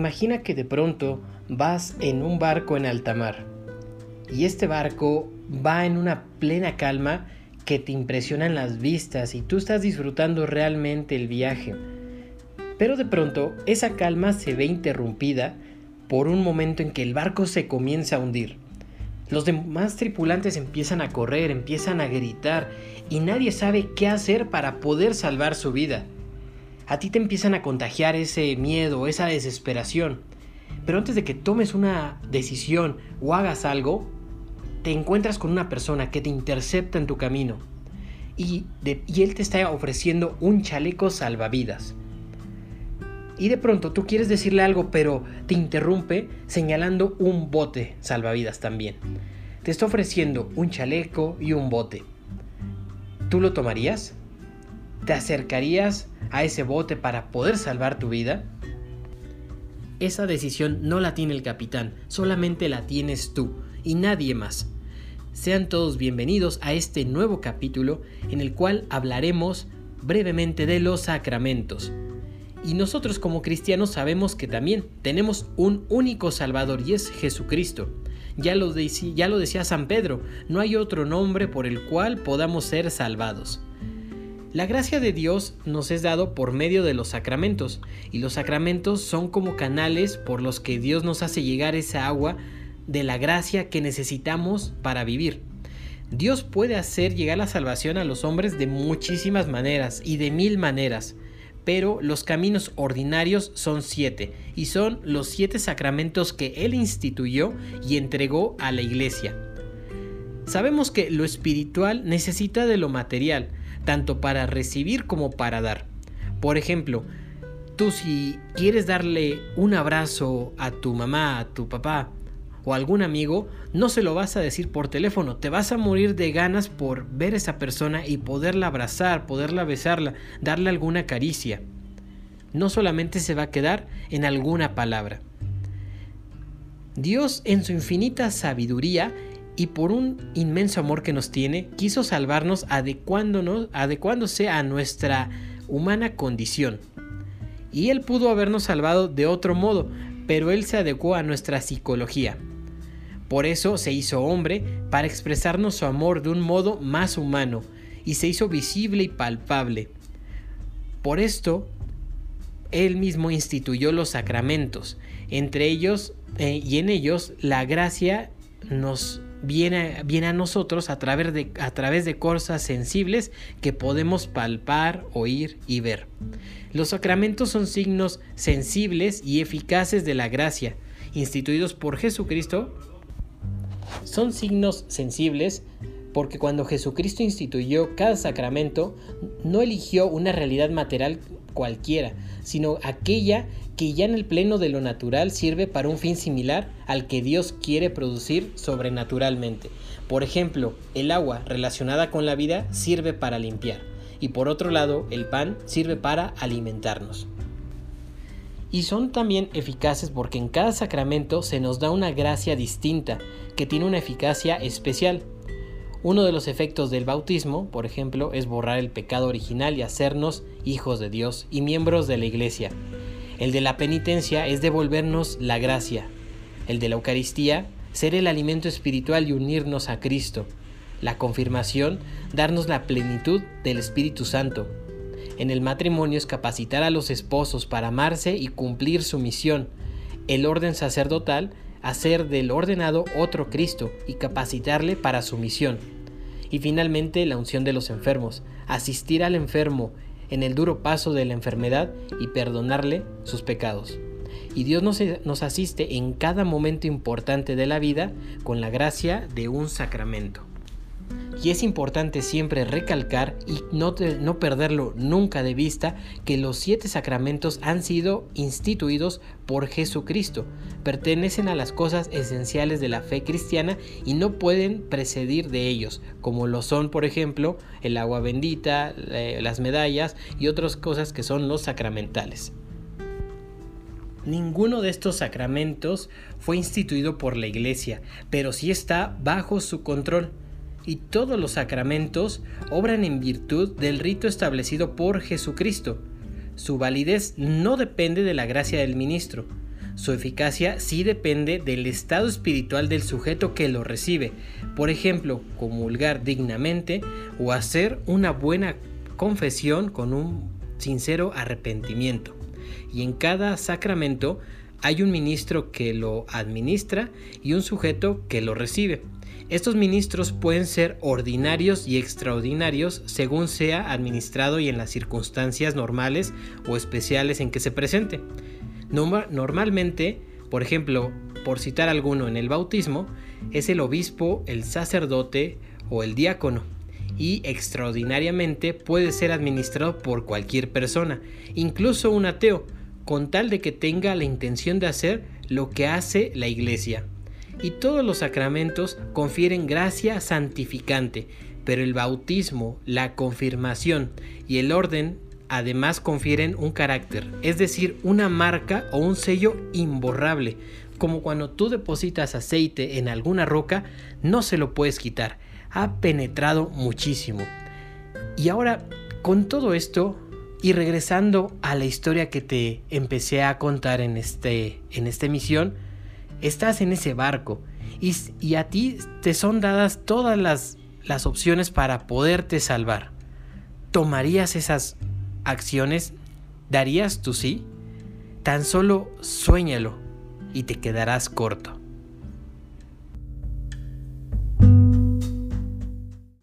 Imagina que de pronto vas en un barco en alta mar y este barco va en una plena calma que te impresionan las vistas y tú estás disfrutando realmente el viaje. Pero de pronto esa calma se ve interrumpida por un momento en que el barco se comienza a hundir. Los demás tripulantes empiezan a correr, empiezan a gritar y nadie sabe qué hacer para poder salvar su vida. A ti te empiezan a contagiar ese miedo, esa desesperación. Pero antes de que tomes una decisión o hagas algo, te encuentras con una persona que te intercepta en tu camino y, él te está ofreciendo un chaleco salvavidas. Y de pronto tú quieres decirle algo, pero te interrumpe señalando un bote salvavidas también. Te está ofreciendo un chaleco y un bote. ¿Tú lo tomarías? ¿Te acercarías a ese bote para poder salvar tu vida? Esa decisión no la tiene el capitán, solamente la tienes tú y nadie más. Sean todos bienvenidos a este nuevo capítulo en el cual hablaremos brevemente de los sacramentos. Y nosotros como cristianos sabemos que también tenemos un único Salvador y es Jesucristo. Ya lo, ya lo decía San Pedro, no hay otro nombre por el cual podamos ser salvados. La gracia de Dios nos es dado por medio de los sacramentos, y los sacramentos son como canales por los que Dios nos hace llegar esa agua de la gracia que necesitamos para vivir. Dios puede hacer llegar la salvación a los hombres de muchísimas maneras y de mil maneras, pero los caminos ordinarios son siete, y son los siete sacramentos que Él instituyó y entregó a la iglesia. Sabemos que lo espiritual necesita de lo material, tanto para recibir como para dar. Por ejemplo, tú si quieres darle un abrazo a tu mamá, a tu papá, o algún amigo, no se lo vas a decir por teléfono, te vas a morir de ganas por ver a esa persona y poderla abrazar, poderla besarla, darle alguna caricia. No solamente se va a quedar en alguna palabra. Dios en su infinita sabiduría y por un inmenso amor que nos tiene, quiso salvarnos adecuándonos, adecuándose a nuestra humana condición. Y Él pudo habernos salvado de otro modo, pero Él se adecuó a nuestra psicología. Por eso se hizo hombre para expresarnos su amor de un modo más humano y se hizo visible y palpable. Por esto, él mismo instituyó los sacramentos, entre ellos eh, y en ellos la gracia nos viene, viene a nosotros a través, de, a través de cosas sensibles que podemos palpar, oír y ver. Los sacramentos son signos sensibles y eficaces de la gracia, instituidos por Jesucristo son signos sensibles porque cuando Jesucristo instituyó cada sacramento, no eligió una realidad material cualquiera, sino aquella que ya en el pleno de lo natural sirve para un fin similar al que Dios quiere producir sobrenaturalmente. Por ejemplo, el agua relacionada con la vida sirve para limpiar, y por otro lado, el pan sirve para alimentarnos y son también eficaces porque en cada sacramento se nos da una gracia distinta que tiene una eficacia especial. Uno de los efectos del bautismo, por ejemplo, es borrar el pecado original y hacernos hijos de Dios y miembros de la Iglesia. El de la penitencia es devolvernos la gracia. El de la Eucaristía, ser el alimento espiritual y unirnos a Cristo. La confirmación, darnos la plenitud del Espíritu Santo en el matrimonio es capacitar a los esposos para amarse y cumplir su misión. El orden sacerdotal, hacer del ordenado otro Cristo y capacitarle para su misión. Y finalmente la unción de los enfermos, asistir al enfermo en el duro paso de la enfermedad y perdonarle sus pecados. Y Dios nos, nos asiste en cada momento importante de la vida con la gracia de un sacramento. Y es importante siempre recalcar y no, no, perderlo nunca de vista que los siete sacramentos han sido instituidos por Jesucristo, pertenecen a las cosas esenciales de la fe cristiana y no pueden precedir de ellos, como lo son por ejemplo el agua bendita, las medallas y otras cosas que son los sacramentales. Ninguno de estos sacramentos fue instituido por la Iglesia, pero sí está bajo su control y todos los sacramentos obran en virtud del rito establecido por Jesucristo. Su validez no depende de la gracia del ministro. su eficacia sí depende del estado espiritual del sujeto que lo recibe. Por ejemplo, comulgar dignamente o hacer una buena confesión con un sincero arrepentimiento. Y en cada sacramento hay un ministro que lo administra y un sujeto que lo recibe. Estos ministros pueden ser ordinarios y extraordinarios según sea administrado y en las circunstancias normales o especiales en que se presente. Normalmente, por ejemplo, por citar alguno en el bautismo, es el obispo, el sacerdote o el diácono y extraordinariamente puede ser administrado por cualquier persona, incluso un ateo, con tal de que tenga la intención de hacer lo que hace la iglesia y todos los sacramentos confieren gracia santificante, pero el bautismo, la confirmación y el orden además confieren un carácter, es decir, una marca o un sello imborrable, como cuando tú depositas aceite en alguna roca, no se lo puedes quitar, ha penetrado muchísimo. Y ahora, con todo esto, y regresando a la historia que te empecé a contar en, este, en esta emisión, estás en ese barco y, a ti te son dadas todas las, las opciones para poderte salvar. ¿Tomarías esas acciones? ¿Darías tu sí? Tan solo suéñalo y te quedarás corto.